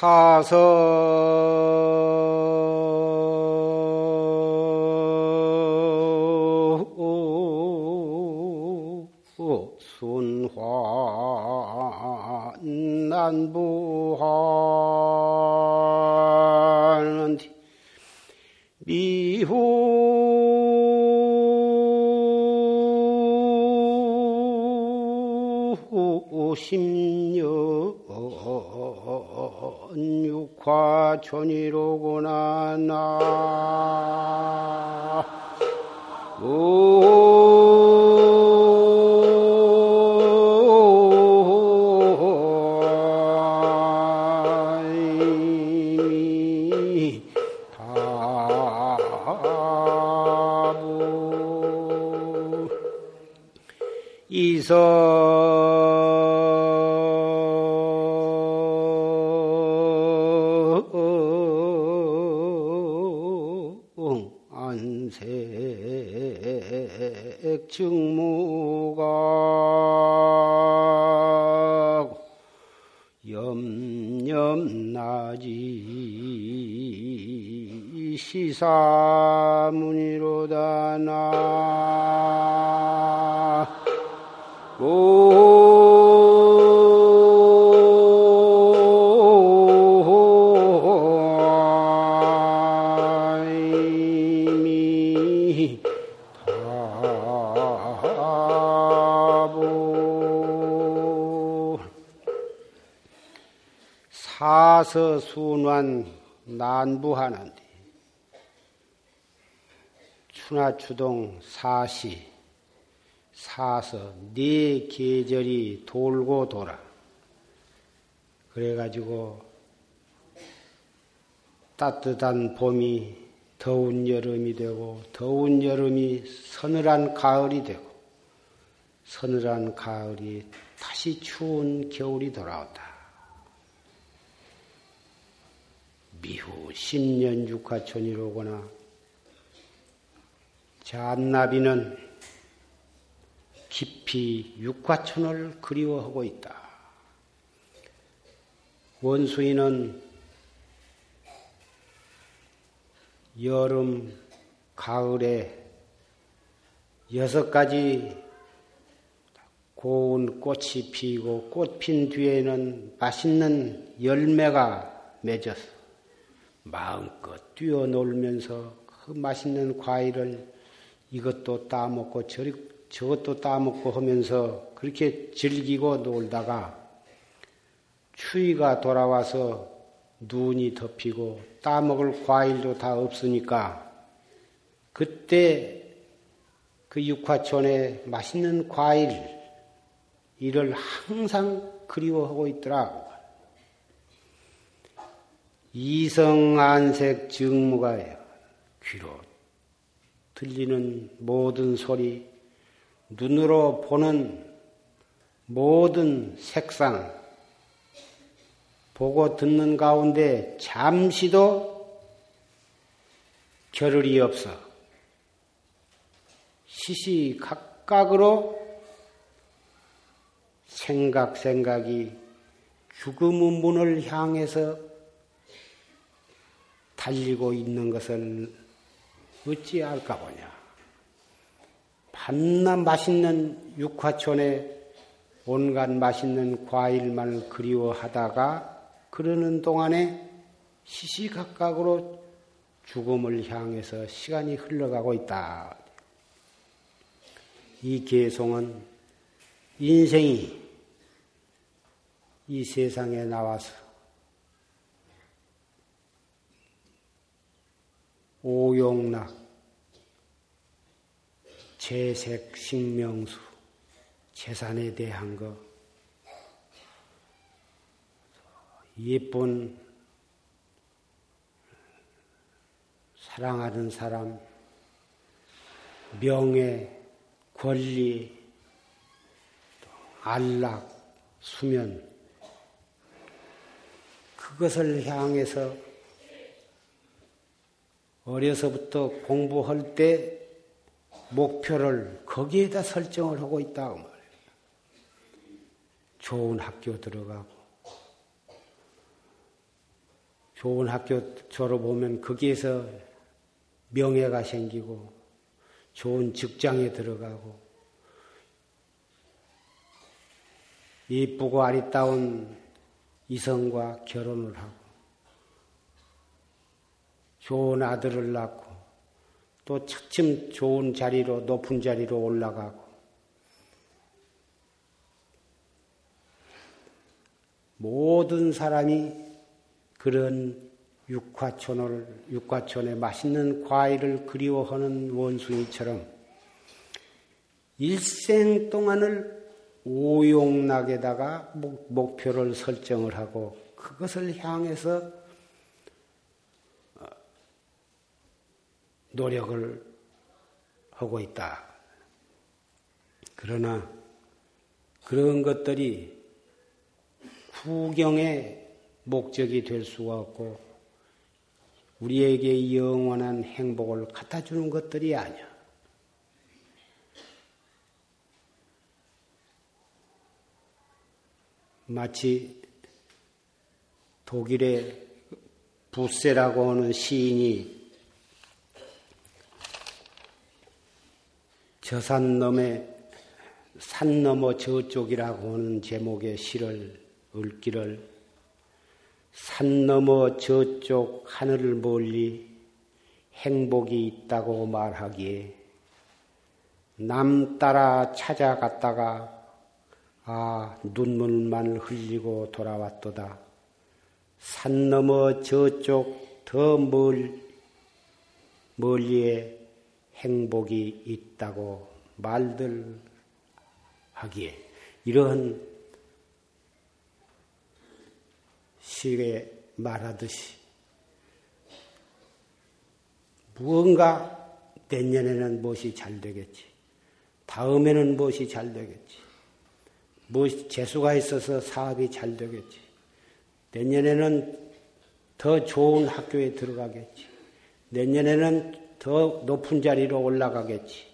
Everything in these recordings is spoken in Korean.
사서 육화촌이로 사서순환 난부하는데 추나 추동 사시 사서 네 계절이 돌고 돌아 그래가지고 따뜻한 봄이 더운 여름이 되고 더운 여름이 서늘한 가을이 되고 서늘한 가을이 다시 추운 겨울이 돌아온다. 미후 10년 육하촌이로거나 잔나비는 깊이 육화촌을 그리워하고 있다. 원수인은 여름, 가을에 여섯 가지 고운 꽃이 피고 꽃 핀 뒤에는 맛있는 열매가 맺어서 마음껏 뛰어놀면서 그 맛있는 과일을 이것도 따먹고 저것도 따먹고 하면서 그렇게 즐기고 놀다가 추위가 돌아와서 눈이 덮이고 따먹을 과일도 다 없으니까 그때 그 육화촌에 맛있는 과일 이를 항상 그리워하고 있더라. 이성안색 증무가예요. 귀로 들리는 모든 소리, 눈으로 보는 모든 색상, 보고 듣는 가운데 잠시도 겨를이 없어. 시시각각으로 생각, 생각이 죽음의 문을 향해서 달리고 있는 것을 어찌 알까 보냐. 밤낮 맛있는 육화촌에 온갖 맛있는 과일만 그리워하다가 그러는 동안에 시시각각으로 죽음을 향해서 시간이 흘러가고 있다. 이 개송은 인생이 이 세상에 나와서 오용락, 재색, 식명수, 재산에 대한 거, 예쁜 사랑하는 사람, 명예, 권리, 안락, 수면, 그것을 향해서 어려서부터 공부할 때 목표를 거기에다 설정을 하고 있다. 그 좋은 학교 들어가고, 좋은 학교 졸업하면 거기에서 명예가 생기고 좋은 직장에 들어가고 이쁘고 아리따운 이성과 결혼을 하고 좋은 아들을 낳고 또 차츰 좋은 자리로 높은 자리로 올라가고 모든 사람이 그런 육화촌을 육화촌에 맛있는 과일을 그리워하는 원숭이처럼 일생 동안을 오용락에다가 목표를 설정을 하고 그것을 향해서 노력을 하고 있다. 그러나 그런 것들이 구경의 목적이 될 수가 없고 우리에게 영원한 행복을 갖다 주는 것들이 아니야. 마치 독일의 부세라고 하는 시인이 저 산 넘에 산 넘어 저쪽이라고 하는 제목의 시를 읽기를 산 너머 저쪽 하늘을 멀리 행복이 있다고 말하기에 남 따라 찾아갔다가 아 눈물만 흘리고 돌아왔도다. 산 너머 저쪽 더 멀, 멀리에 행복이 있다고 말들 하기에 이러한 시에 말하듯이 무언가 내년에는 무엇이 잘 되겠지. 다음에는 무엇이 잘 되겠지. 무엇이 재수가 있어서 사업이 잘 되겠지. 내년에는 더 좋은 학교에 들어가겠지. 내년에는 더 높은 자리로 올라가겠지.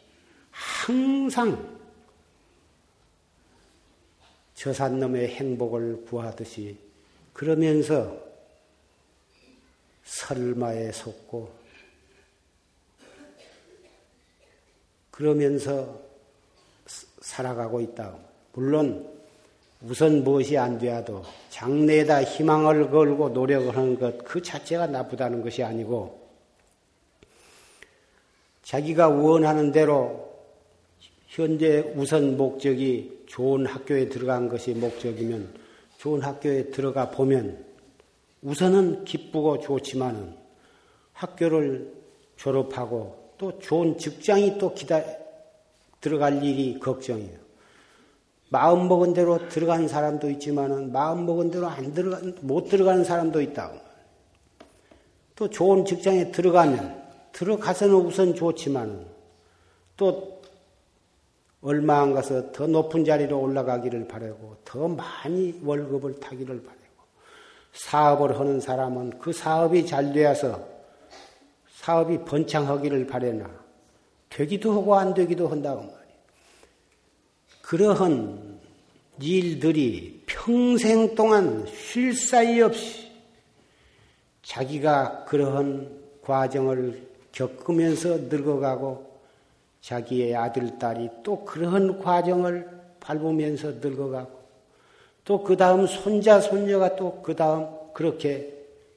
항상 저 산놈의 행복을 구하듯이 그러면서 설마에 속고 그러면서 살아가고 있다. 물론 우선 무엇이 안 돼도 장래에다 희망을 걸고 노력을 하는 것 그 자체가 나쁘다는 것이 아니고 자기가 원하는 대로 현재 우선 목적이 좋은 학교에 들어간 것이 목적이면 좋은 학교에 들어가 보면 우선은 기쁘고 좋지만은 학교를 졸업하고 또 좋은 직장이 또 기다 들어갈 일이 걱정이에요. 마음 먹은 대로 들어간 사람도 있지만은 마음 먹은 대로 안 들어가 못 들어가는 사람도 있다고. 또 좋은 직장에 들어가면 들어가서는 우선 좋지만은 또 얼마 안 가서 더 높은 자리로 올라가기를 바라고 더 많이 월급을 타기를 바라고 사업을 하는 사람은 그 사업이 잘 되어서 사업이 번창하기를 바래나 되기도 하고 안 되기도 한다고 말이에요. 그러한 일들이 평생 동안 쉴 사이 없이 자기가 그러한 과정을 겪으면서 늙어가고 자기의 아들, 딸이 또 그런 과정을 밟으면서 늙어가고 또 그 다음 손자, 손녀가 또 그 다음 그렇게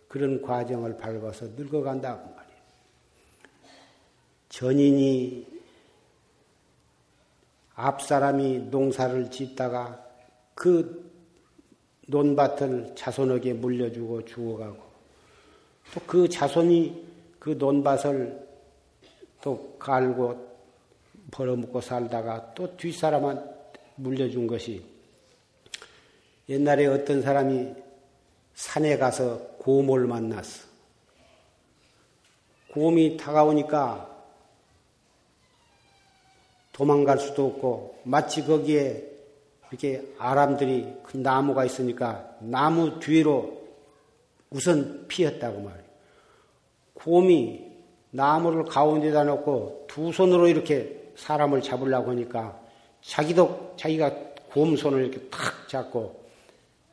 그런 과정을 밟아서 늙어간다고 말이에요. 전인이 앞 사람이 농사를 짓다가 그 논밭을 자손에게 물려주고 죽어가고 또 그 자손이 그 논밭을 또 갈고 벌어먹고 살다가 또 뒷사람한 물려준 것이 옛날에 어떤 사람이 산에 가서 곰을 만났어. 곰이 다가오니까 도망갈 수도 없고 마치 거기에 이렇게 아람들이 큰 나무가 있으니까 나무 뒤로 우선 피했다고 말이에요. 곰이 나무를 가운데다 놓고 두 손으로 이렇게 사람을 잡으려고 하니까 자기도 자기가 곰 손을 이렇게 탁 잡고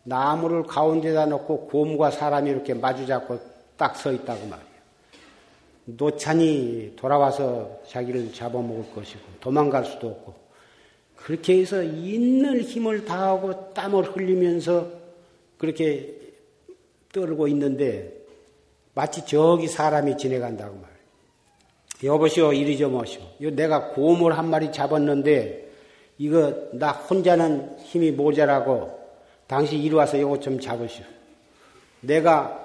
나무를 가운데다 놓고 곰과 사람이 이렇게 마주 잡고 딱 서 있다고 말이에요. 노찬이 돌아와서 자기를 잡아먹을 것이고 도망갈 수도 없고 그렇게 해서 있는 힘을 다하고 땀을 흘리면서 그렇게 떨고 있는데 마치 저기 사람이 지내간다고 말이에요. 여보시오 이리 좀 오시오. 내가 곰을 한 마리 잡았는데 이거 나 혼자는 힘이 모자라고 당신 이리 와서 이것 좀 잡으시오. 내가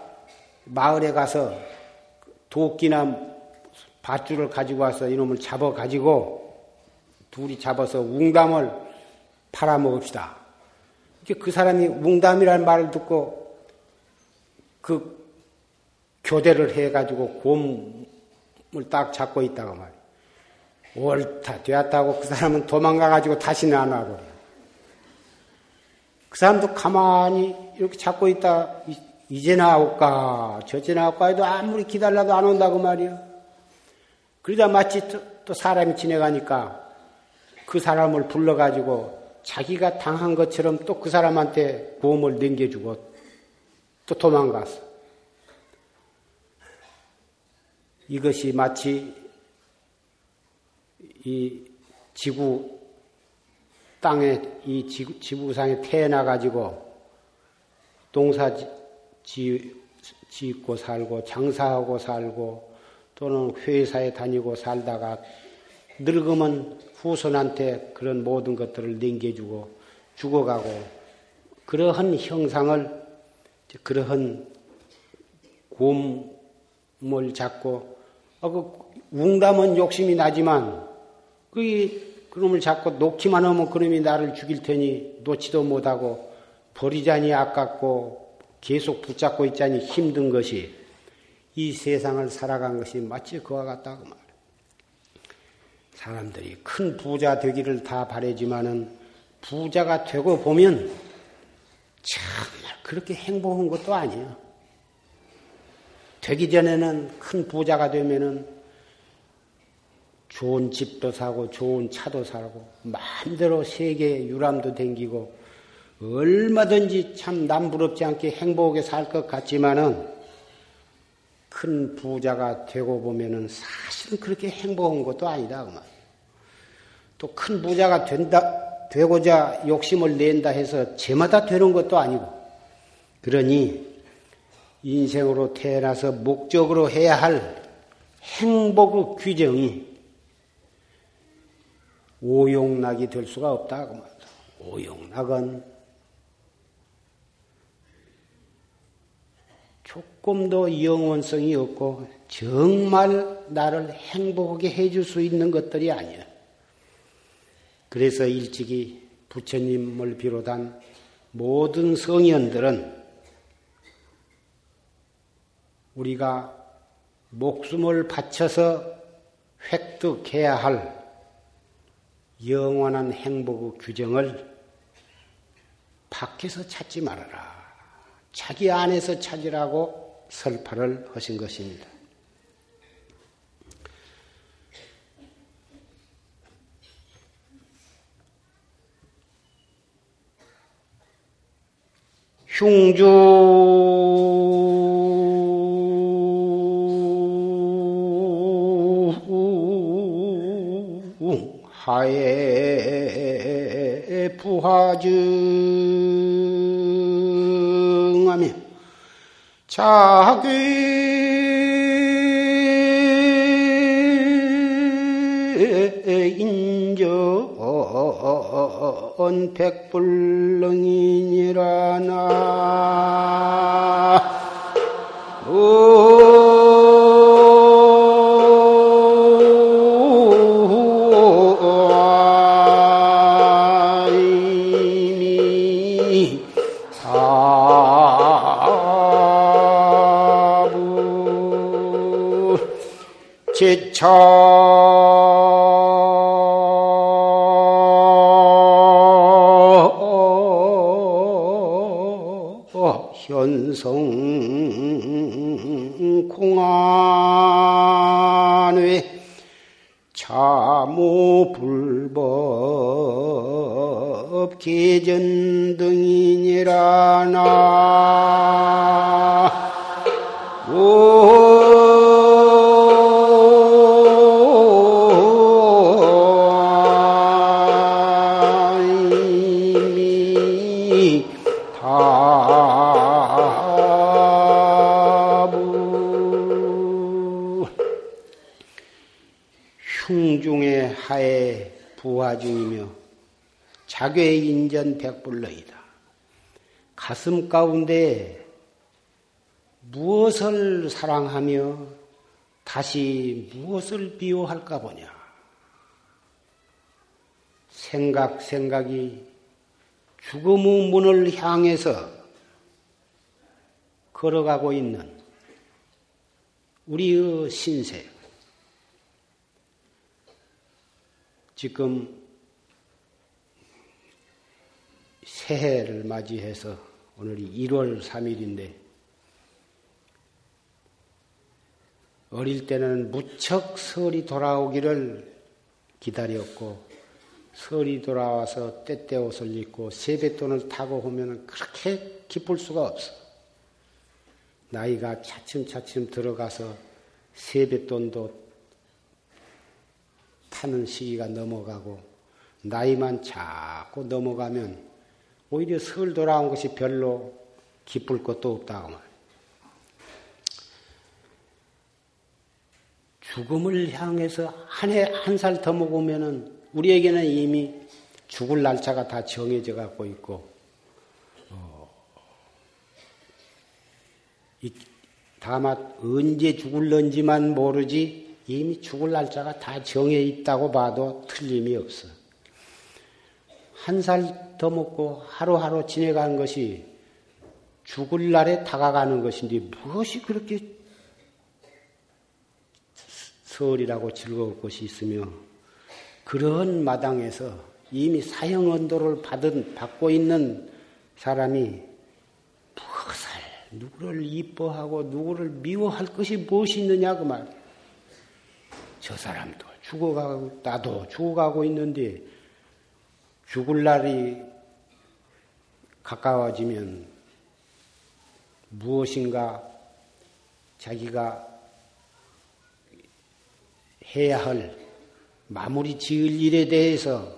마을에 가서 도끼나 밧줄을 가지고 와서 이놈을 잡아 가지고 둘이 잡아서 웅담을 팔아먹읍시다. 그 사람이 웅담이라는 말을 듣고 그 교대를 해가지고 곰을 딱 잡고 있다가 말이야. 옳다, 되었다고 그 사람은 도망가가지고 다시는 안 와버려. 그 사람도 가만히 이렇게 잡고 있다, 이제 나올까, 저제 나올까 해도 아무리 기다려도 안 온다고 말이야. 그러다 마치 또, 또 사람이 지내가니까 그 사람을 불러가지고 자기가 당한 것처럼 또 그 사람한테 보험을 넘겨주고 또 도망갔어. 이것이 마치 이 지구 땅에 이 지구, 지구상에 태어나 가지고 동사 지, 짓고 살고 장사하고 살고 또는 회사에 다니고 살다가 늙으면 후손한테 그런 모든 것들을 남겨주고 죽어가고 그러한 형상을 그러한 곰을 잡고 웅담은 욕심이 나지만 그 그놈을 잡고 놓기만 하면 그놈이 나를 죽일 테니 놓지도 못하고 버리자니 아깝고 계속 붙잡고 있자니 힘든 것이 이 세상을 살아간 것이 마치 그와 같다고 말해. 사람들이 큰 부자 되기를 다 바라지만은 부자가 되고 보면 정말 그렇게 행복한 것도 아니에요. 되기 전에는 큰 부자가 되면은 좋은 집도 사고 좋은 차도 사고 마음대로 세계 유람도 댕기고 얼마든지 참 남부럽지 않게 행복하게 살 것 같지만은 큰 부자가 되고 보면은 사실은 그렇게 행복한 것도 아니다. 그 또큰 부자가 된다, 되고자 욕심을 낸다 해서 제마다 되는 것도 아니고. 그러니 인생으로 태어나서 목적으로 해야 할 행복의 규정이 오용락이 될 수가 없다. 그 말이다. 오용락은 조금도 영원성이 없고 정말 나를 행복하게 해줄 수 있는 것들이 아니야. 그래서 일찍이 부처님을 비롯한 모든 성현들은 우리가 목숨을 바쳐서 획득해야 할 영원한 행복의 규정을 밖에서 찾지 말아라. 자기 안에서 찾으라고 설파를 하신 것입니다. 흉주 하에 부하증하며 자기 인전 백불능이니라나 제 자괴 인전 백불러이다. 가슴 가운데 무엇을 사랑하며 다시 무엇을 비호할까 보냐. 생각, 생각이 죽음의 문을 향해서 걸어가고 있는 우리의 신세. 지금 새해를 맞이해서 오늘이 1월 3일인데 어릴 때는 무척 설이 돌아오기를 기다렸고 설이 돌아와서 때때 옷을 입고 세뱃돈을 타고 오면 그렇게 기쁠 수가 없어. 나이가 차츰차츰 들어가서 세뱃돈도 타는 시기가 넘어가고 나이만 자꾸 넘어가면 오히려 설 돌아온 것이 별로 기쁠 것도 없다고 말. 죽음을 향해서 한 해 한 살 더 먹으면은 우리에게는 이미 죽을 날짜가 다 정해져 갖고 있고 어, 다만 언제 죽을런지만 모르지 이미 죽을 날짜가 다 정해 있다고 봐도 틀림이 없어. 한 살 더 먹고 하루하루 지내가는 것이 죽을 날에 다가가는 것인데 무엇이 그렇게 설이라고 즐거울 것이 있으며 그런 마당에서 이미 사형 언도를 받은 받고 있는 사람이 무엇을 누구를 이뻐하고 누구를 미워할 것이 무엇이 있느냐 그 말. 저 사람도 죽어가고 나도 죽어가고 있는데 죽을 날이 가까워지면 무엇인가 자기가 해야 할 마무리 지을 일에 대해서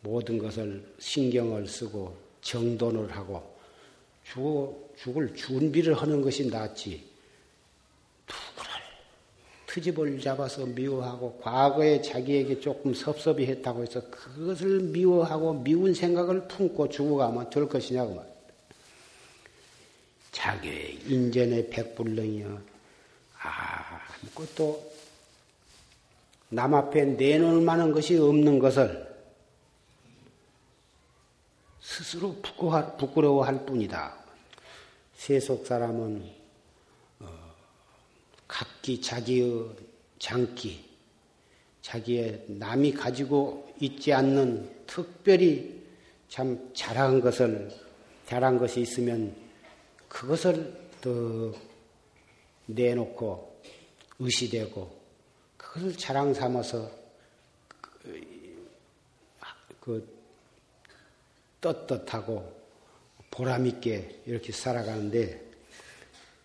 모든 것을 신경을 쓰고 정돈을 하고 죽을 준비를 하는 것이 낫지. 트집을 잡아서 미워하고 과거에 자기에게 조금 섭섭이 했다고 해서 그것을 미워하고 미운 생각을 품고 죽어가면 될 것이냐고 말. 자기 인전의 백불능이여 아무것도 남 앞에 내놓을 만한 것이 없는 것을 스스로 부끄러워할 뿐이다. 세속 사람은 각기 자기의 장기, 자기의 남이 가지고 있지 않는 특별히 참 잘한 것을, 잘한 것이 있으면 그것을 더 내놓고 의시되고 그것을 자랑 삼아서 그, 그 떳떳하고 보람있게 이렇게 살아가는데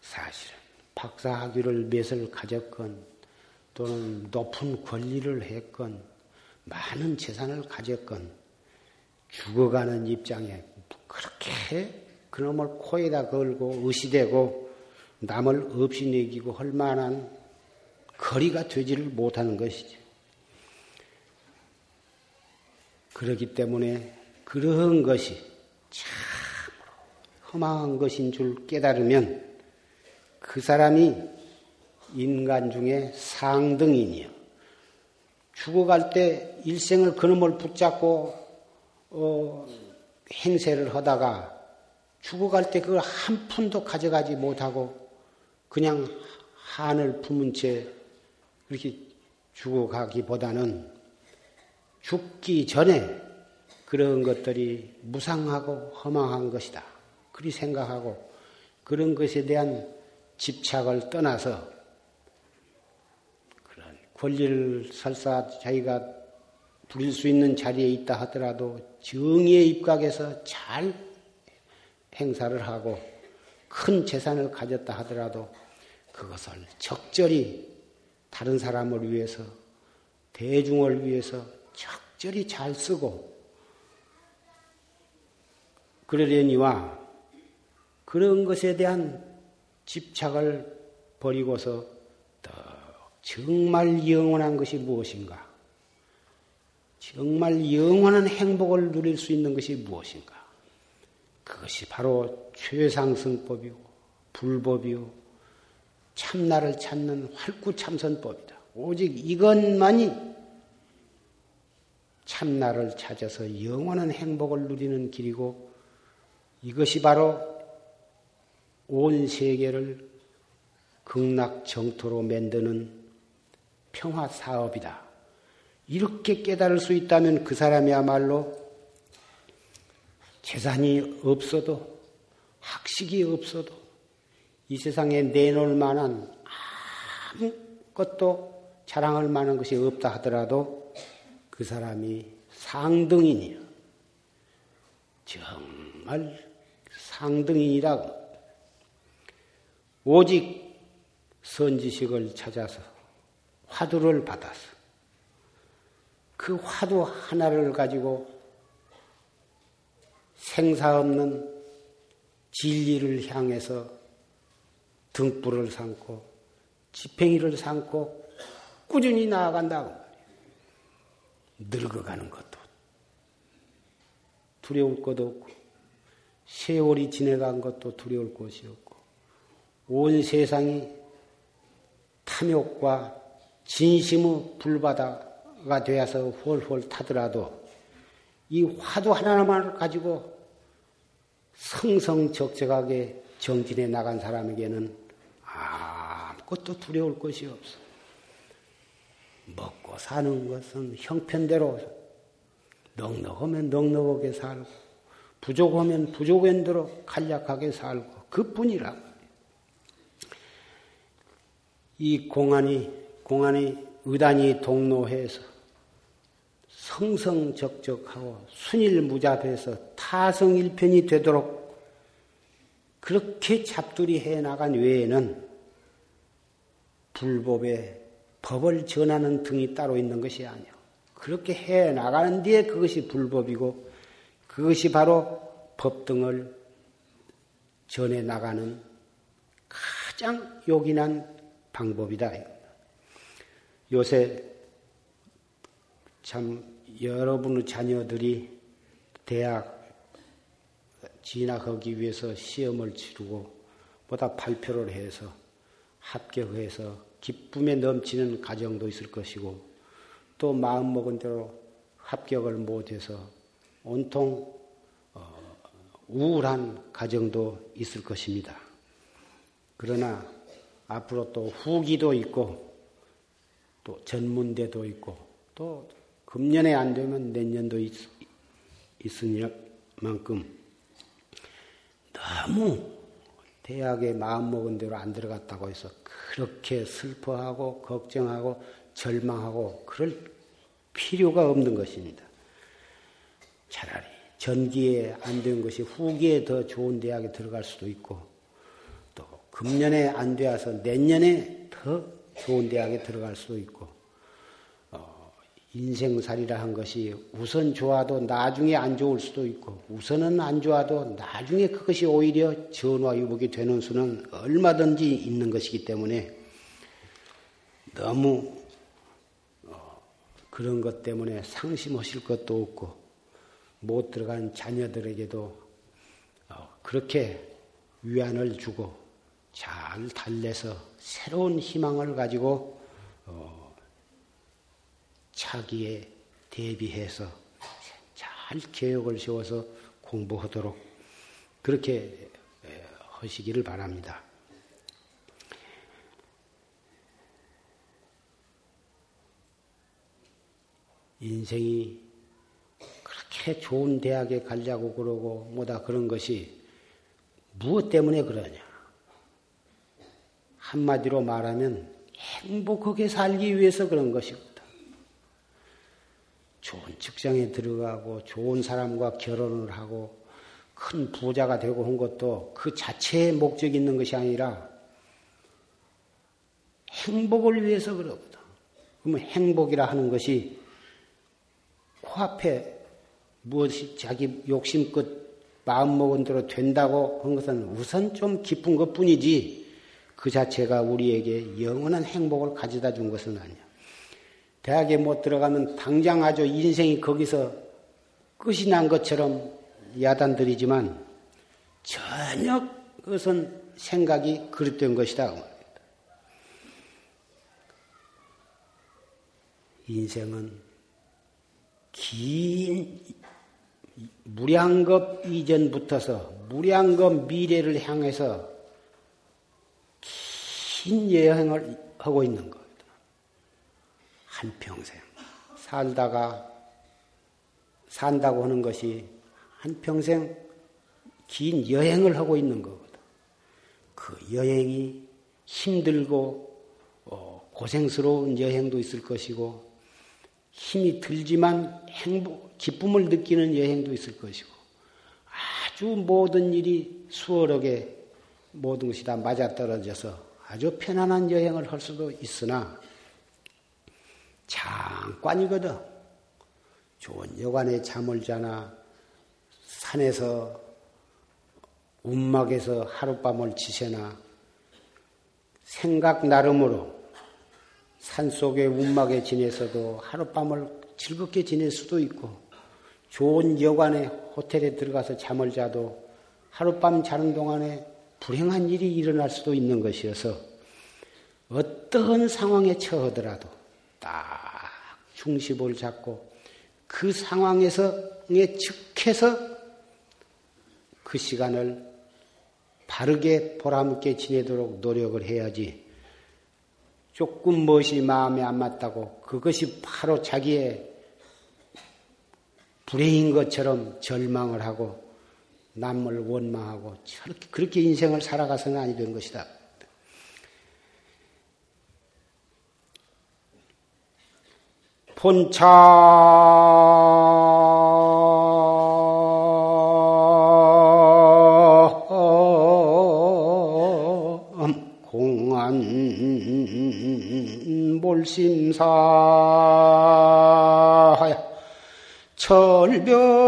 사실은 박사학위를 몇을 가졌건 또는 높은 권리를 했건 많은 재산을 가졌건 죽어가는 입장에 그렇게 그놈을 코에다 걸고 의시되고 남을 없이 내기고 할 만한 거리가 되지를 못하는 것이죠. 그렇기 때문에 그런 것이 참으로 험한 것인 줄 깨달으면 그 사람이 인간 중에 상등인이요. 죽어갈 때 일생을 그놈을 붙잡고 어, 행세를 하다가 죽어갈 때 그걸 한 푼도 가져가지 못하고 그냥 한을 품은 채 그렇게 죽어가기보다는 죽기 전에 그런 것들이 무상하고 허망한 것이다. 그리 생각하고 그런 것에 대한 집착을 떠나서 그런 권리를 설사 자기가 부릴 수 있는 자리에 있다 하더라도 정의에 입각해서 잘 행사를 하고 큰 재산을 가졌다 하더라도 그것을 적절히 다른 사람을 위해서 대중을 위해서 적절히 잘 쓰고 그러려니와 그런 것에 대한 집착을 버리고서 정말 영원한 것이 무엇인가? 정말 영원한 행복을 누릴 수 있는 것이 무엇인가? 그것이 바로 최상승법이고 불법이요 참나를 찾는 활구참선법이다. 오직 이것만이 참나를 찾아서 영원한 행복을 누리는 길이고 이것이 바로 온 세계를 극락 정토로 만드는 평화 사업이다. 이렇게 깨달을 수 있다면 그 사람이야말로 재산이 없어도 학식이 없어도 이 세상에 내놓을 만한 아무것도 자랑할 만한 것이 없다 하더라도 그 사람이 상등인이야. 정말 상등인이라고. 오직 선지식을 찾아서 화두를 받아서 그 화두 하나를 가지고 생사 없는 진리를 향해서 등불을 삼고 지팽이를 삼고 꾸준히 나아간다고. 늙어가는 것도 두려울 것도 없고 세월이 지내간 것도 두려울 것이 없고 온 세상이 탐욕과 진심의 불바다가 되어서 홀홀 타더라도 이 화두 하나만 가지고 성성적적하게 정진해 나간 사람에게는 아무것도 두려울 것이 없어. 먹고 사는 것은 형편대로 넉넉하면 넉넉하게 살고 부족하면 부족한 대로 간략하게 살고 그뿐이라고. 이 공안이 공안이 의단이 동로해서 성성적적하고 순일무잡해서 타성일편이 되도록 그렇게 잡두리 해 나간 외에는 불법의 법을 전하는 등이 따로 있는 것이 아니요. 그렇게 해 나가는 뒤에 그것이 불법이고 그것이 바로 법 등을 전해 나가는 가장 요긴한 방법이다. 요새 참 여러분의 자녀들이 대학 진학하기 위해서 시험을 치르고 보다 발표를 해서 합격해서 기쁨에 넘치는 가정도 있을 것이고 또 마음먹은 대로 합격을 못해서 온통 어, 우울한 가정도 있을 것입니다. 그러나 앞으로 또 후기도 있고 또 전문대도 있고 또 금년에 안 되면 내년도 있, 있으니 만큼 너무 대학에 마음먹은 대로 안 들어갔다고 해서 그렇게 슬퍼하고 걱정하고 절망하고 그럴 필요가 없는 것입니다. 차라리 전기에 안 된 것이 후기에 더 좋은 대학에 들어갈 수도 있고 또 금년에 안 되어서 내년에 더 좋은 대학에 들어갈 수도 있고 인생살이라 한 것이 우선 좋아도 나중에 안 좋을 수도 있고 우선은 안 좋아도 나중에 그것이 오히려 전화유복이 되는 수는 얼마든지 있는 것이기 때문에 너무 어, 그런 것 때문에 상심하실 것도 없고 못 들어간 자녀들에게도 어, 그렇게 위안을 주고 잘 달래서 새로운 희망을 가지고 어, 차기에 대비해서 잘 계획을 세워서 공부하도록 그렇게 하시기를 바랍니다. 인생이 그렇게 좋은 대학에 가려고 그러고 뭐다 그런 것이 무엇 때문에 그러냐? 한마디로 말하면 행복하게 살기 위해서 그런 것이거든. 좋은 직장에 들어가고 좋은 사람과 결혼을 하고 큰 부자가 되고 한 것도 그 자체의 목적이 있는 것이 아니라 행복을 위해서 그러거든. 그러면 행복이라 하는 것이 코앞에 무엇이 자기 욕심껏 마음먹은 대로 된다고 한 것은 우선 좀 기쁜 것 뿐이지 그 자체가 우리에게 영원한 행복을 가져다 준 것은 아니야. 대학에 못 들어가면 당장 아주 인생이 거기서 끝이 난 것처럼 야단들이지만 전혀 그것은 생각이 그릇된 것이다. 인생은 긴 무량겁 이전부터서 무량겁 미래를 향해서 긴 여행을 하고 있는 겁니다. 한평생. 살다가, 산다고 하는 것이 한평생 긴 여행을 하고 있는 거거든. 그 여행이 힘들고, 어, 고생스러운 여행도 있을 것이고, 힘이 들지만 행복, 기쁨을 느끼는 여행도 있을 것이고, 아주 모든 일이 수월하게 모든 것이 다 맞아떨어져서 아주 편안한 여행을 할 수도 있으나, 잠깐이거든. 좋은 여관에 잠을 자나, 산에서, 움막에서 하룻밤을 지새나, 생각 나름으로 산속의 움막에 지내서도 하룻밤을 즐겁게 지낼 수도 있고 좋은 여관에 호텔에 들어가서 잠을 자도 하룻밤 자는 동안에 불행한 일이 일어날 수도 있는 것이어서 어떠한 상황에 처하더라도 딱 중심을 잡고 그 상황에서에 즉해서 그 시간을 바르게 보람있게 지내도록 노력을 해야지 조금 무엇이 마음에 안 맞다고 그것이 바로 자기의 불행인 것처럼 절망을 하고 남을 원망하고 그렇게 인생을 살아가서는 아니 된 것이다. 본차 심사하여 철벽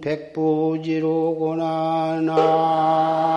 백부지로구나. 나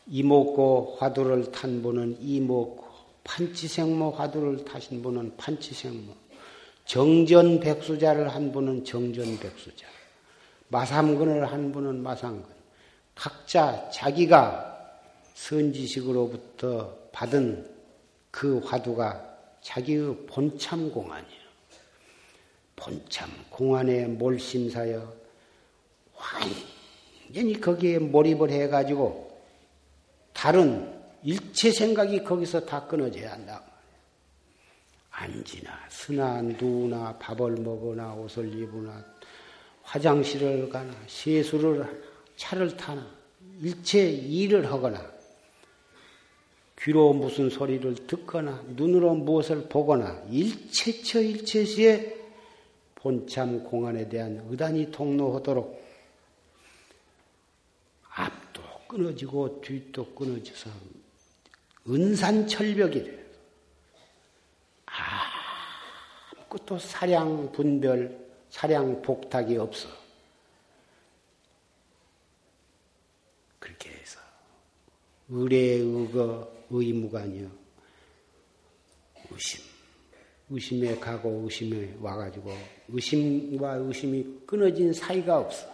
이목고 화두를 탄 분은 이목고 판치생모 화두를 타신 분은 판치생모 정전백수자를 한 분은 정전백수자 마삼근을 한 분은 마삼근 각자 자기가 선지식으로부터 받은 그 화두가 자기의 본참 공안이에요. 본참 공안에 몰심사여 완전히 거기에 몰입을 해가지고 다른 일체 생각이 거기서 다 끊어져야 한다. 앉으나 쓰나 누나 밥을 먹으나 옷을 입으나 화장실을 가나 세수를 하나 차를 타나 일체 일을 하거나 귀로 무슨 소리를 듣거나 눈으로 무엇을 보거나 일체처 일체시에 본참 공안에 대한 의단이 통로하도록 앞도 끊어지고 뒤도 끊어져서 은산철벽이래. 아무것도 사량 분별, 사량 복탁이 없어. 그렇게 해서 의례의거 의무관이요. 의심. 의심에 가고 의심에 와가지고 의심과 의심이 끊어진 사이가 없어.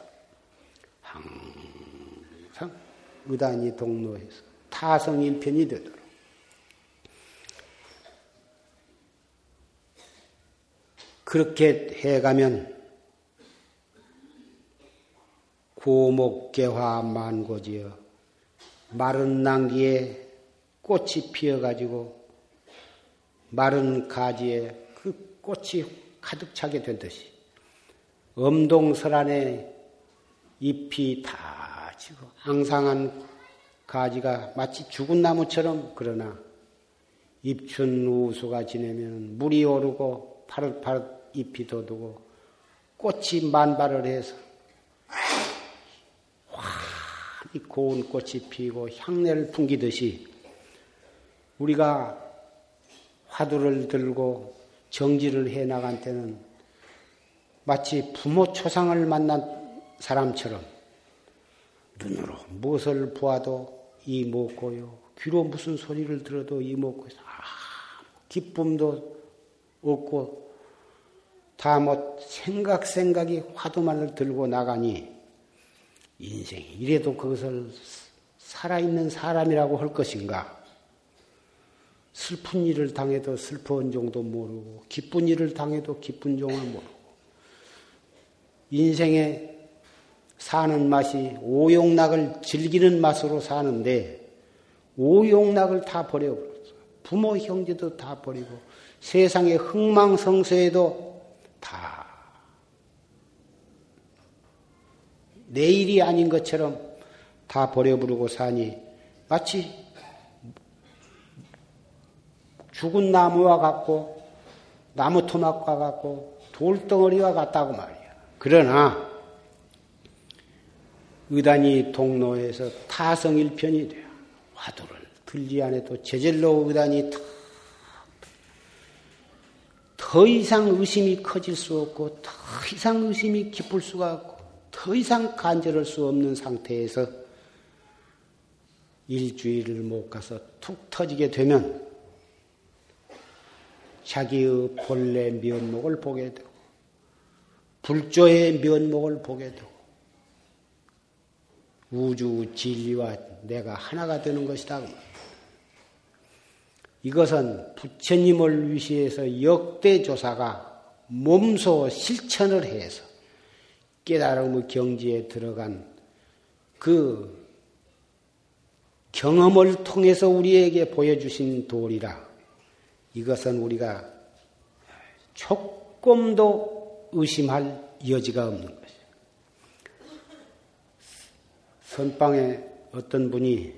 항상 의단이 동로해서 타성일편이 되도록. 그렇게 해가면 고목계화 만고지어 마른 난기에 꽃이 피어가지고 마른 가지에 그 꽃이 가득 차게 된 듯이 엄동설안에 잎이 다 지고. 앙상한 가지가 마치 죽은 나무처럼 그러나 입춘 우수가 지내면 물이 오르고 파릇파릇 잎이 돋고 꽃이 만발을 해서 환히 고운 꽃이 피고 향내를 풍기듯이 우리가 화두를 들고 정지를 해 나간 때는 마치 부모 초상을 만난 사람처럼 눈으로 무엇을 보아도 이먹고요. 귀로 무슨 소리를 들어도 이먹고 아, 기쁨도 없고 다 뭐 생각 생각이 화두만을 들고 나가니 인생이 이래도 그것을 살아있는 사람이라고 할 것인가? 슬픈 일을 당해도 슬픈 정도 모르고 기쁜 일을 당해도 기쁜 종을 모르고 인생에 사는 맛이 오용락을 즐기는 맛으로 사는데 오용락을 다 버려버렸어. 부모 형제도 다 버리고 세상의 흥망성쇠에도 다 내일이 아닌 것처럼 다 버려버리고 사니 마치 죽은 나무와 같고 나무 토막과 같고 돌덩어리와 같다고 말이야. 그러나 의단이 동로에서 타성일편이 돼요. 화두를 들지 않아도 제절로 의단이 더, 더 이상 의심이 커질 수 없고 더 이상 의심이 깊을 수가 없고 더 이상 간절할 수 없는 상태에서 일주일을 못 가서 툭 터지게 되면 자기의 본래 면목을 보게 되고 불조의 면목을 보게 되고 우주 진리와 내가 하나가 되는 것이다. 이것은 부처님을 위시해서 역대 조사가 몸소 실천을 해서 깨달음의 경지에 들어간 그 경험을 통해서 우리에게 보여주신 도리라. 이것은 우리가 조금도 의심할 여지가 없는 것이에요. 선방에 어떤 분이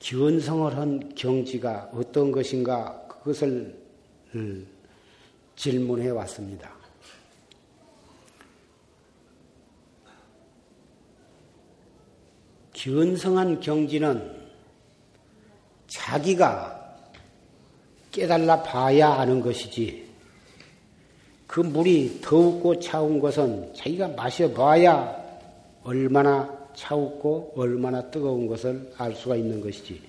기원성을 한 경지가 어떤 것인가 그것을 질문해 왔습니다. 기원성한 경지는 자기가 깨달아 봐야 아는 것이지. 그 물이 더웁고 차운 것은 자기가 마셔봐야 얼마나 차갑고 얼마나 뜨거운 것을 알 수가 있는 것이지.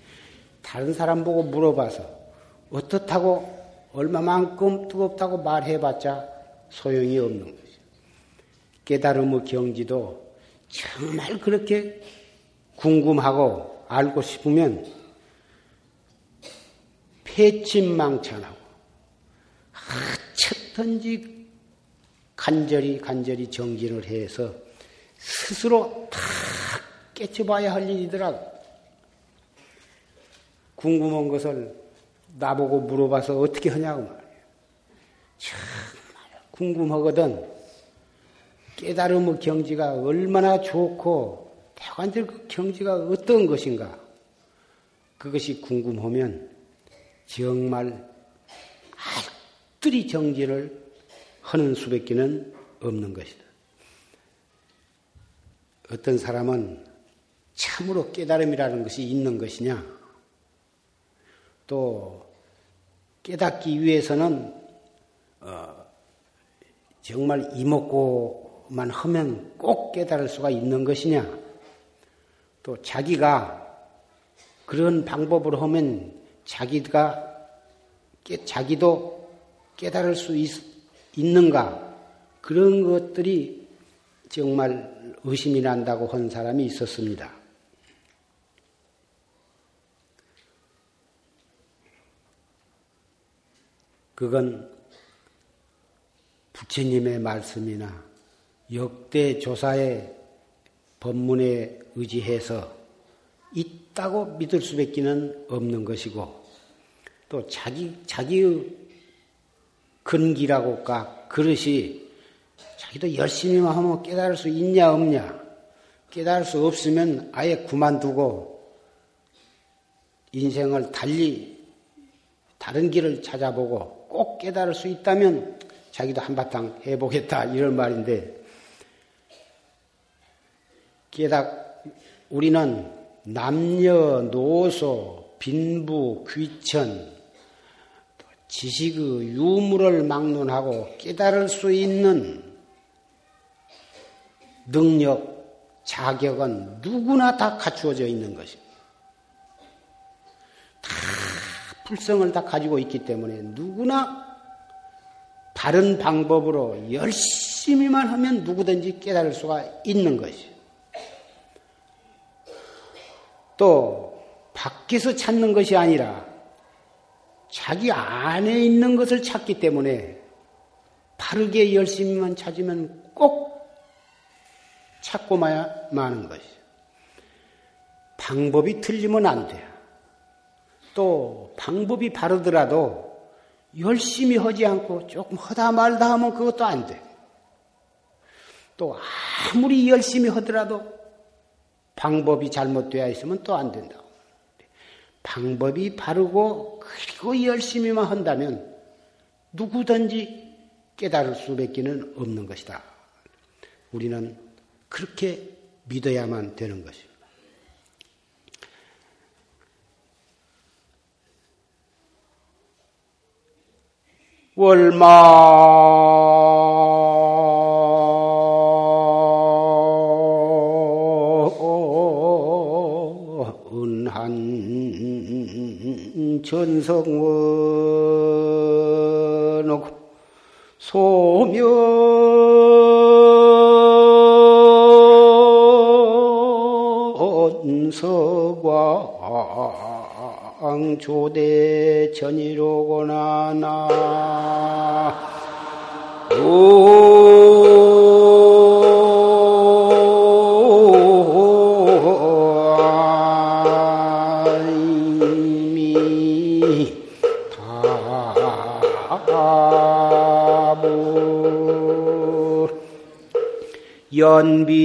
다른 사람 보고 물어봐서 어떻다고 얼마만큼 뜨겁다고 말해봤자 소용이 없는 것이. 깨달음의 경지도 정말 그렇게 궁금하고 알고 싶으면 패침망천하고 하쳤든지 간절히 간절히 정진을 해서 스스로 다 깨쳐봐야 할 일이더라고. 궁금한 것을 나보고 물어봐서 어떻게 하냐고 말이에요. 정말 궁금하거든. 깨달음의 경지가 얼마나 좋고 대관절 그 경지가 어떤 것인가 그것이 궁금하면 정말 알뜰히 정지를 하는 수밖에는 없는 것이다. 어떤 사람은 참으로 깨달음이라는 것이 있는 것이냐? 또 깨닫기 위해서는 어, 정말 이먹고만 하면 꼭 깨달을 수가 있는 것이냐? 또 자기가 그런 방법으로 하면 자기가 자기도 깨달을 수 있, 있는가? 그런 것들이 정말 의심이 난다고 한 사람이 있었습니다. 그건 부처님의 말씀이나 역대 조사의 법문에 의지해서 있다고 믿을 수밖에는 없는 것이고 또 자기 자기의 근기라고 까? 그릇이 자기도 열심히만 하면 깨달을 수 있냐 없냐? 깨달을 수 없으면 아예 그만두고 인생을 달리 다른 길을 찾아보고 꼭 깨달을 수 있다면 자기도 한바탕 해보겠다 이런 말인데 깨닫 우리는 남녀 노소 빈부 귀천 지식의 유무를 막론하고 깨달을 수 있는 능력, 자격은 누구나 다 갖추어져 있는 것입니다. 다 불성을 다 가지고 있기 때문에 누구나 바른 방법으로 열심히만 하면 누구든지 깨달을 수가 있는 것이에요. 또 밖에서 찾는 것이 아니라 자기 안에 있는 것을 찾기 때문에 바르게 열심히만 찾으면 꼭 찾고 마야 마는 것이죠. 방법이 틀리면 안 돼요. 또 방법이 바르더라도 열심히 하지 않고 조금 하다 말다 하면 그것도 안 돼. 또 아무리 열심히 하더라도 방법이 잘못되어 있으면 또 안 된다고. 방법이 바르고 그리고 열심히만 한다면 누구든지 깨달을 수밖에는 없는 것이다. 우리는 그렇게 믿어야만 되는 것입니다. 월마 성원 소멸 서광 조대 전이로구나 나 연비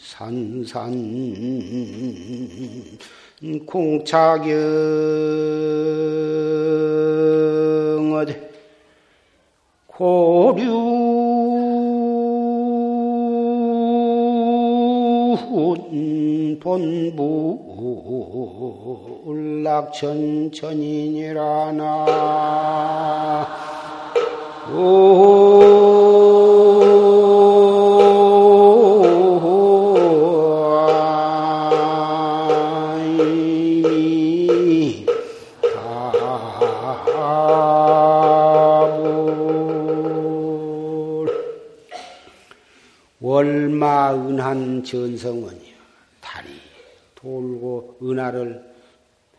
산산 공차경 어디? 고류. 본부 울락천 천인이라나 월마 은한 전성원이요. 달이 돌고 은하를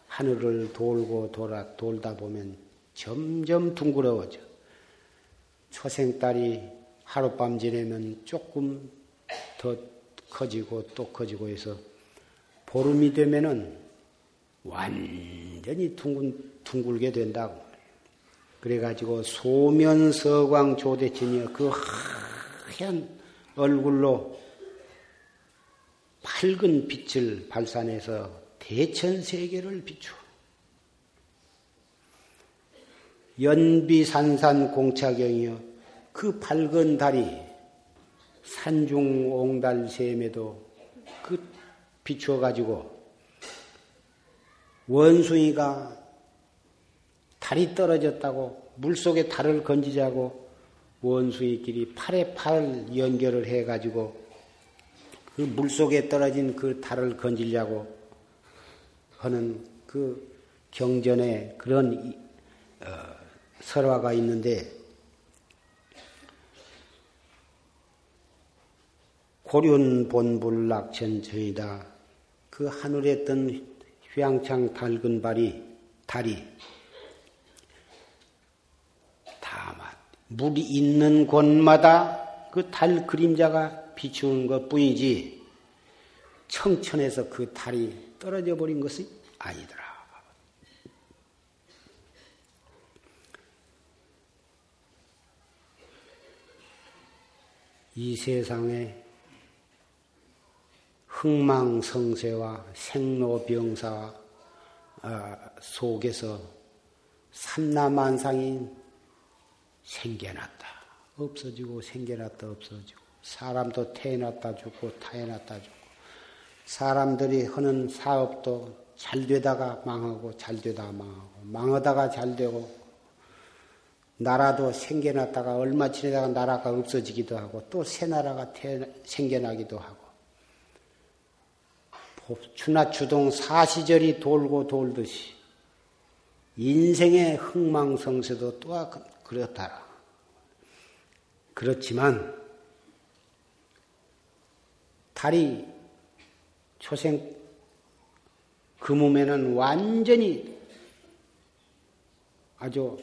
하늘을 돌고 돌아 돌다 보면 점점 둥그러워져. 초생딸이 하룻밤 지내면 조금 더 커지고 또 커지고 해서 보름이 되면은 완전히 둥근, 둥글게 된다고. 그래가지고 소면서광 조대천이여 그 하얀 얼굴로 밝은 빛을 발산해서 대천 세계를 비추어. 연비산산 공차경이여 그 밝은 달이 산중 옹달 샘에도 그 비추어 가지고 원숭이가 달이 떨어졌다고 물속에 달을 건지자고 원숭이끼리 팔에 팔 연결을 해 가지고 그 물속에 떨어진 그 달을 건지려고 하는 그 경전에 그런 어, 설화가 있는데 고륜 본불락천천이다. 그 하늘에 뜬 휘황창 밝은 발이 달이 다만 물이 있는 곳마다 그 달 그림자가 비추는 것 뿐이지 청천에서 그 달이 떨어져 버린 것이 아니더라. 이 세상에 흥망성쇠와 생로병사 아, 속에서 삼라만상이 생겨났다. 없어지고 생겨났다 없어지고 사람도 태어났다 죽고 타해났다 죽고 사람들이 하는 사업도 잘 되다가 망하고 잘 되다가 망하고 망하다가 잘 되고 나라도 생겨났다가 얼마 지내다가 나라가 없어지기도 하고 또 새 나라가 태어나, 생겨나기도 하고 추나추동 사시절이 돌고 돌듯이 인생의 흥망성쇠도 또한 그렇다. 그렇지만 달이 초생 그 몸에는 완전히 아주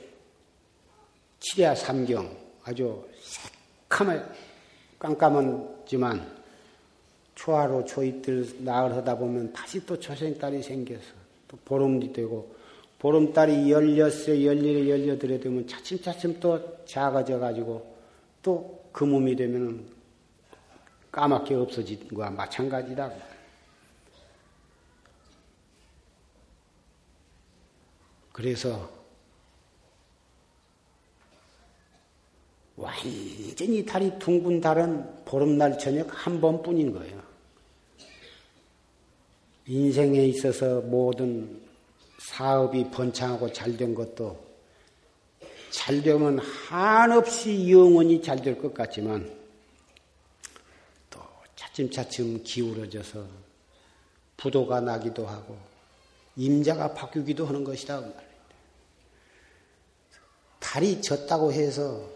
칠야 삼경 아주 새카매 깜깜하지만 초하루 초입들 나흘 하다 보면 다시 또 초생달이 생겨서 또 보름이 되고 보름달이 열렸어 열일에 열려들에 되면 차츰차츰 또 작아져 가지고 또 그 몸이 되면 까맣게 없어진 것과 마찬가지다. 그래서 완전히 달이 둥근 달은 보름날 저녁 한 번뿐인 거예요. 인생에 있어서 모든 사업이 번창하고 잘 된 것도 잘 되면 한없이 영원히 잘 될 것 같지만 또 차츰차츰 기울어져서 부도가 나기도 하고 임자가 바뀌기도 하는 것이다. 그 달이 졌다고 해서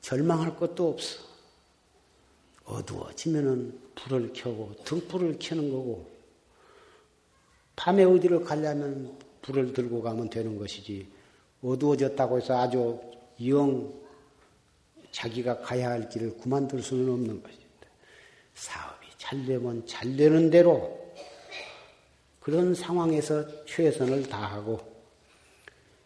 절망할 것도 없어. 어두워지면은 불을 켜고 등불을 켜는 거고 밤에 어디를 가려면 불을 들고 가면 되는 것이지 어두워졌다고 해서 아주 영 자기가 가야 할 길을 그만둘 수는 없는 것입니다. 사업이 잘 되면 잘 되는 대로 그런 상황에서 최선을 다하고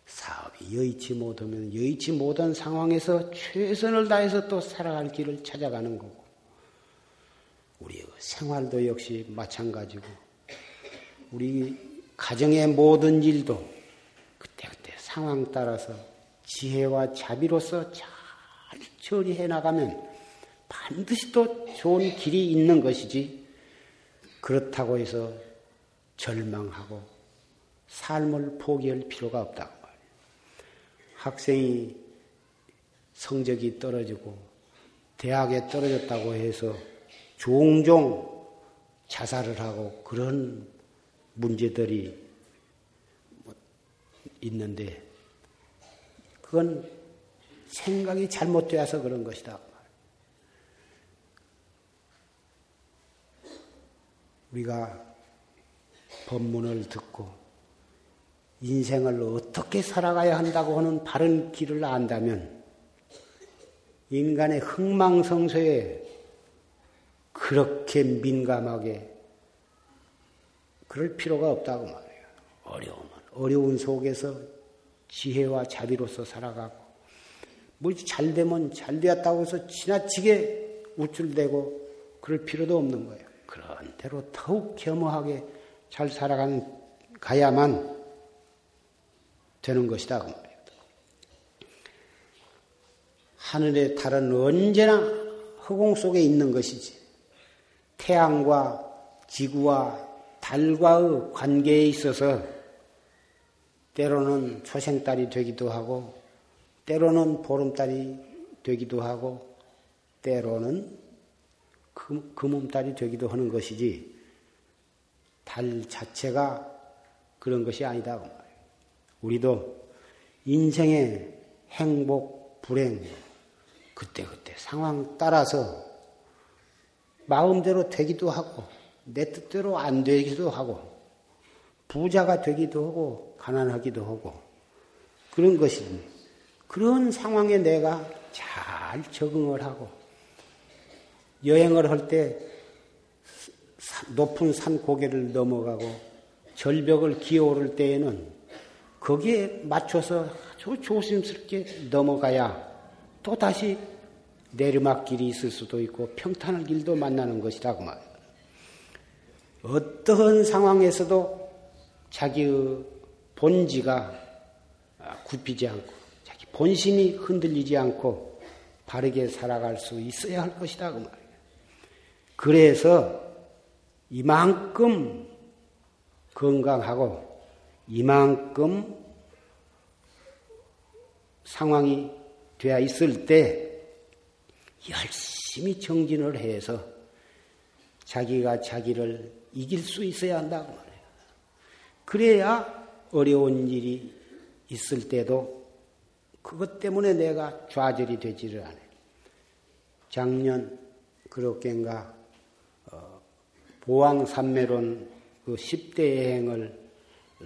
사업이 여의치 못하면 여의치 못한 상황에서 최선을 다해서 또 살아갈 길을 찾아가는 거고 우리 생활도 역시 마찬가지고 우리 가정의 모든 일도 그때그때 상황 따라서 지혜와 자비로서 잘 처리해 나가면 반드시 또 좋은 길이 있는 것이지 그렇다고 해서 절망하고 삶을 포기할 필요가 없다고 말이에요. 학생이 성적이 떨어지고 대학에 떨어졌다고 해서 종종 자살을 하고 그런 문제들이 있는데 그건 생각이 잘못되어서 그런 것이다. 우리가 법문을 듣고 인생을 어떻게 살아가야 한다고 하는 바른 길을 안다면 인간의 흥망성쇠에 그렇게 민감하게 그럴 필요가 없다고 말해요. 어려움은 어려운 속에서 지혜와 자비로서 살아가고 뭐 잘 되면 잘 되었다고 해서 지나치게 우쭐대고 그럴 필요도 없는 거예요. 그런 대로 더욱 겸허하게 잘 살아가는 가야만 되는 것이다. 그. 하늘의 달은 언제나 허공 속에 있는 것이지. 태양과 지구와 달과의 관계에 있어서 때로는 초생달이 되기도 하고, 때로는 보름달이 되기도 하고, 때로는 금음달이 되기도 하는 것이지, 달 자체가 그런 것이 아니다. 그 우리도 인생의 행복, 불행, 그때그때 상황 따라서 마음대로 되기도 하고, 내 뜻대로 안 되기도 하고, 부자가 되기도 하고, 가난하기도 하고, 그런 것입니다. 그런 상황에 내가 잘 적응을 하고, 여행을 할 때 높은 산 고개를 넘어가고, 절벽을 기어오를 때에는 거기에 맞춰서 아주 조심스럽게 넘어가야 또 다시 내리막길이 있을 수도 있고 평탄한 길도 만나는 것이라고 말이에요. 어떠한 상황에서도 자기의 본지가 굽히지 않고 자기 본심이 흔들리지 않고 바르게 살아갈 수 있어야 할 것이다 그 말이에요. 그래서 이만큼 건강하고 이만큼 상황이 되어 있을 때 열심히 정진을 해서 자기가 자기를 이길 수 있어야 한다고 말해요. 그래야 어려운 일이 있을 때도 그것 때문에 내가 좌절이 되지를 않아요. 작년 그렇게인가 어, 보왕산매론 그 10대 여행을 어,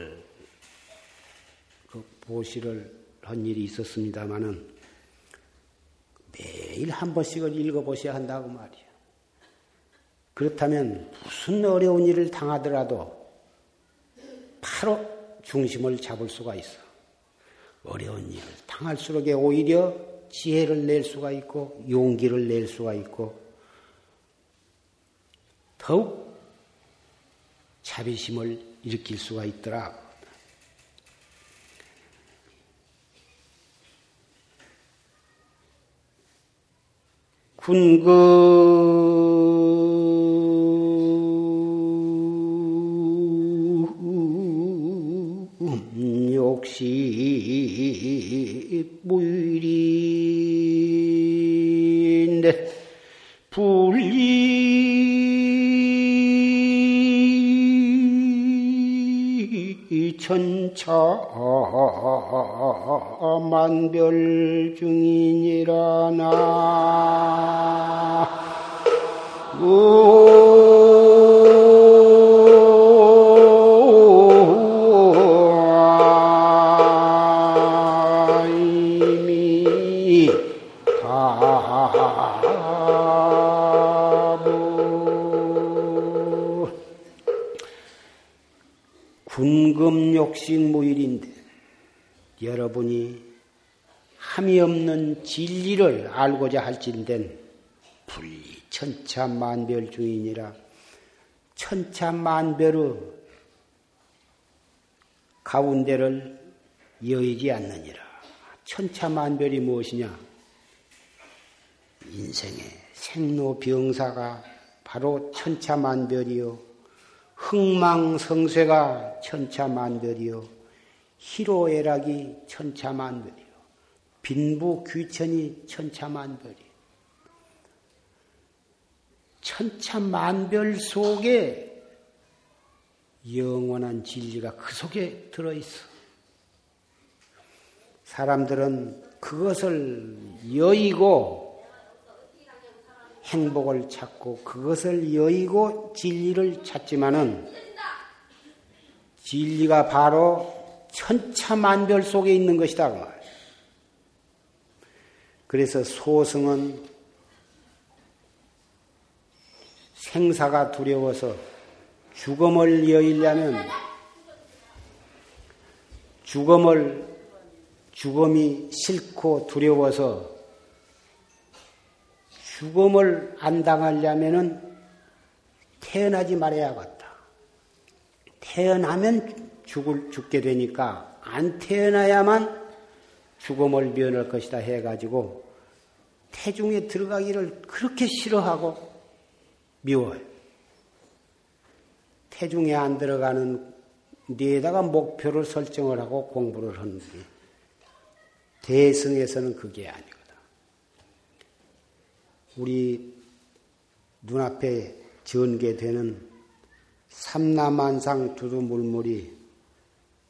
그 보시를 한 일이 있었습니다마는 매일 한 번씩은 읽어보셔야 한다고 말이에요. 그렇다면 무슨 어려운 일을 당하더라도 바로 중심을 잡을 수가 있어. 어려운 일을 당할수록 오히려 지혜를 낼 수가 있고 용기를 낼 수가 있고 더욱 자비심을 일으킬 수가 있더라. 군금 욕시 무일인데 천차 만별 중이니라 나. 군금 욕식 무일인데 여러분이 함이 없는 진리를 알고자 할진된 불리 천차만별 중이니라 천차만별의 가운데를 여의지 않느니라. 천차만별이 무엇이냐? 인생의 생로병사가 바로 천차만별이요. 흥망성쇠가 천차만별이요. 희로애락이 천차만별이요. 빈부귀천이 천차만별이요. 천차만별 속에 영원한 진리가 그 속에 들어있어. 사람들은 그것을 여의고 행복을 찾고 그것을 여의고 진리를 찾지만은 진리가 바로 천차만별 속에 있는 것이다. 그 그래서 소승은 생사가 두려워서 죽음을 여의려면 죽음을 죽음이 싫고 두려워서 죽음을 안 당하려면은 태어나지 말아야겠다. 태어나면 죽을, 죽게 되니까 안 태어나야만 죽음을 면할 것이다 해가지고 태중에 들어가기를 그렇게 싫어하고 미워요. 태중에 안 들어가는 데에다가 목표를 설정을 하고 공부를 하는데 대승에서는 그게 아니거든. 우리 눈앞에 전개되는 삼남한상 두두물물이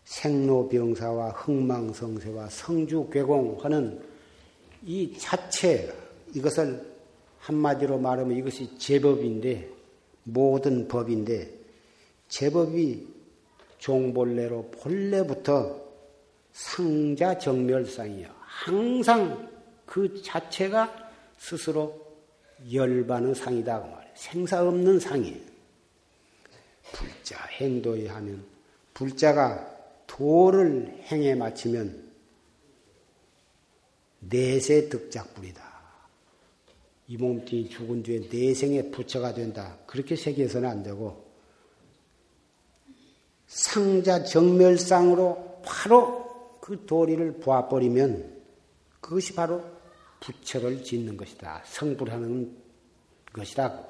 생로병사와 흥망성쇠와 성주괴공하는 이 자체 이것을 한마디로 말하면 이것이 제법인데 모든 법인데 제법이 종본래로 본래부터 상자 정멸상이요. 항상 그 자체가 스스로 열반의 상이다. 그 말이에요. 생사 없는 상이에요. 불자 행도에 하면 불자가 도를 행해 마치면 내세 득작불이다. 이 몸뚱이 죽은 뒤에 내생의 부처가 된다. 그렇게 세계에서는 안 되고 상자 정멸상으로 바로 그 도리를 보아버리면 그것이 바로 부처를 짓는 것이다. 성불하는 것이다.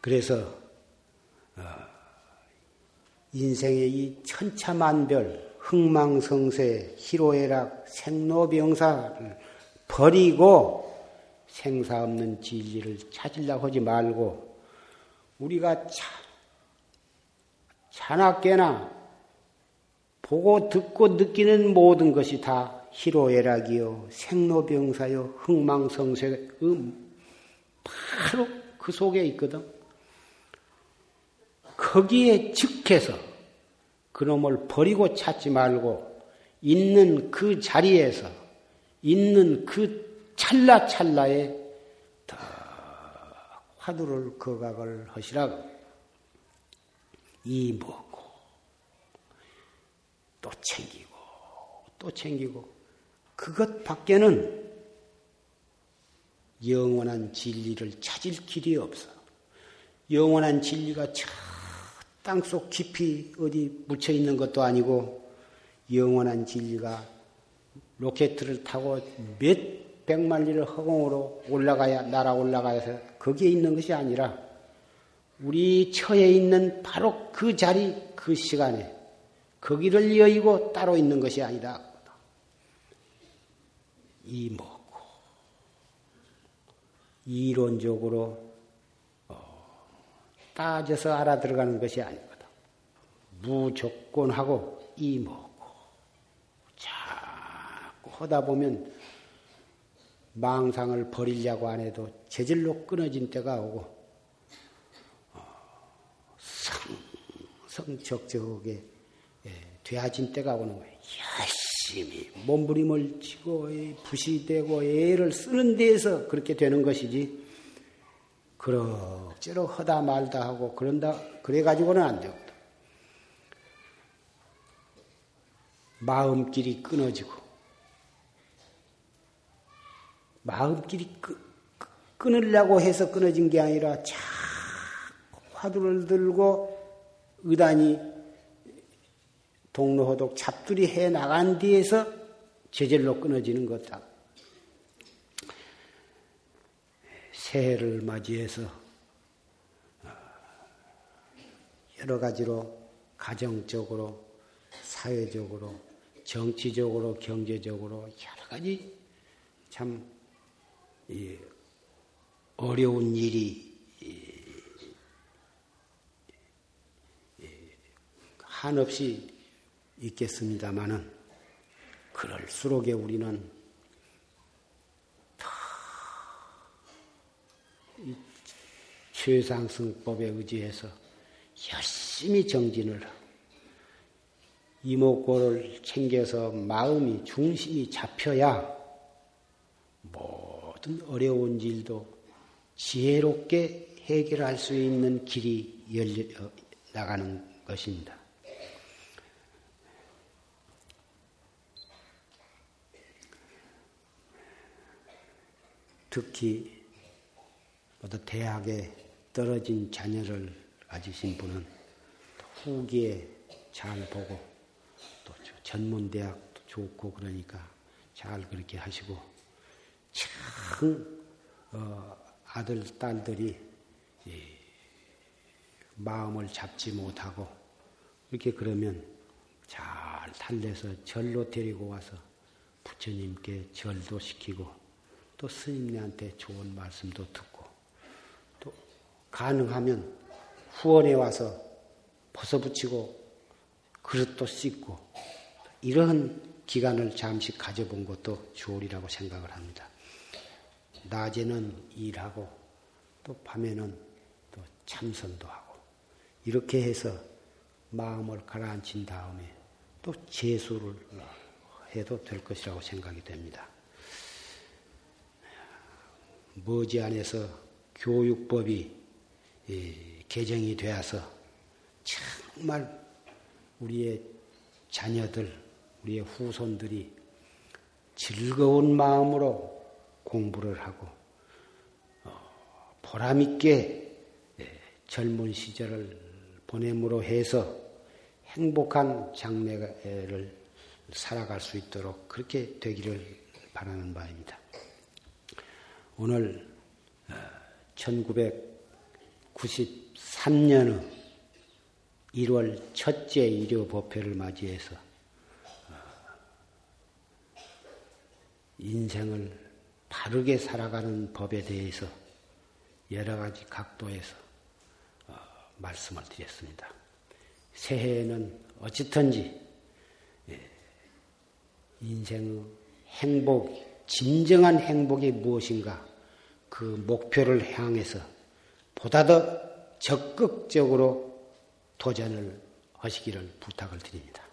그래서 어, 인생의 이 천차만별 흥망성쇠 희로애락 생로병사를 버리고 생사 없는 진리를 찾으려고 하지 말고 우리가 차, 자나깨나 보고 듣고 느끼는 모든 것이 다 희로애락이요 생로병사요 흥망성쇠 음, 바로 그 속에 있거든. 거기에 즉해서 그놈을 버리고 찾지 말고 있는 그 자리에서 있는 그 찰나찰나에 더 화두를 거각을 하시라고. 이 먹고 또 챙기고 또 챙기고 그것 밖에는 영원한 진리를 찾을 길이 없어. 영원한 진리가 저 땅속 깊이 어디 묻혀 있는 것도 아니고 영원한 진리가 로켓을 타고 몇 백만 리를 허공으로 올라가야 날아 올라가서 거기에 있는 것이 아니라 우리 처에 있는 바로 그 자리, 그 시간에 거기를 여의고 따로 있는 것이 아니다. 이 뭐고 이론적으로 어, 따져서 알아들어가는 것이 아니거든. 무조건하고 이 뭐고 자꾸 하다 보면 망상을 버리려고 안 해도 재질로 끊어진 때가 오고 성적적하게 예, 되어진 때가 오는 거예요. 열심히 몸부림을 치고 부시되고 애를 쓰는 데에서 그렇게 되는 것이지 그럭저럭 하다 말다 하고 그런다 그래 가지고는 안 되거든. 마음길이 끊어지고 마음길이 끄, 끊으려고 해서 끊어진 게 아니라 자꾸 화두를 들고 의단이 동로호독 잡들이 해 나간 뒤에서 제절로 끊어지는 것다. 새해를 맞이해서 어, 여러 가지로 가정적으로, 사회적으로, 정치적으로, 경제적으로 여러 가지 참 어려운 일이 한없이 있겠습니다마는 그럴수록에 우리는 최상승법에 의지해서 열심히 정진을 하고 이목고를 챙겨서 마음이 중심이 잡혀야 모든 어려운 일도 지혜롭게 해결할 수 있는 길이 열려 나가는 것입니다. 특히 어떤 대학에 떨어진 자녀를 가지신 분은 후기에 잘 보고 또 전문대학도 좋고 그러니까 잘 그렇게 하시고 참 어, 아들 딸들이 마음을 잡지 못하고 이렇게 그러면 잘 달래서 절로 데리고 와서 부처님께 절도 시키고 또 스님네한테 좋은 말씀도 듣고 또 가능하면 후원에 와서 벗어붙이고 그릇도 씻고 이러한 기간을 잠시 가져본 것도 좋으리라고 생각을 합니다. 낮에는 일하고 또 밤에는 또 참선도 하고 이렇게 해서 마음을 가라앉힌 다음에 또 재수를 해도 될 것이라고 생각이 됩니다. 머지 안에서 교육법이 개정이 되어서 정말 우리의 자녀들, 우리의 후손들이 즐거운 마음으로 공부를 하고 어, 보람있게 젊은 시절을 보냄으로 해서 행복한 장래를 살아갈 수 있도록 그렇게 되기를 바라는 바입니다. 오늘 1993년의 1월 첫째 일요 법회를 맞이해서 어, 인생을 바르게 살아가는 법에 대해서 여러 가지 각도에서 어, 말씀을 드렸습니다. 새해에는 어찌든지 예, 인생의 행복, 진정한 행복이 무엇인가 그 목표를 향해서 보다 더 적극적으로 도전을 하시기를 부탁을 드립니다.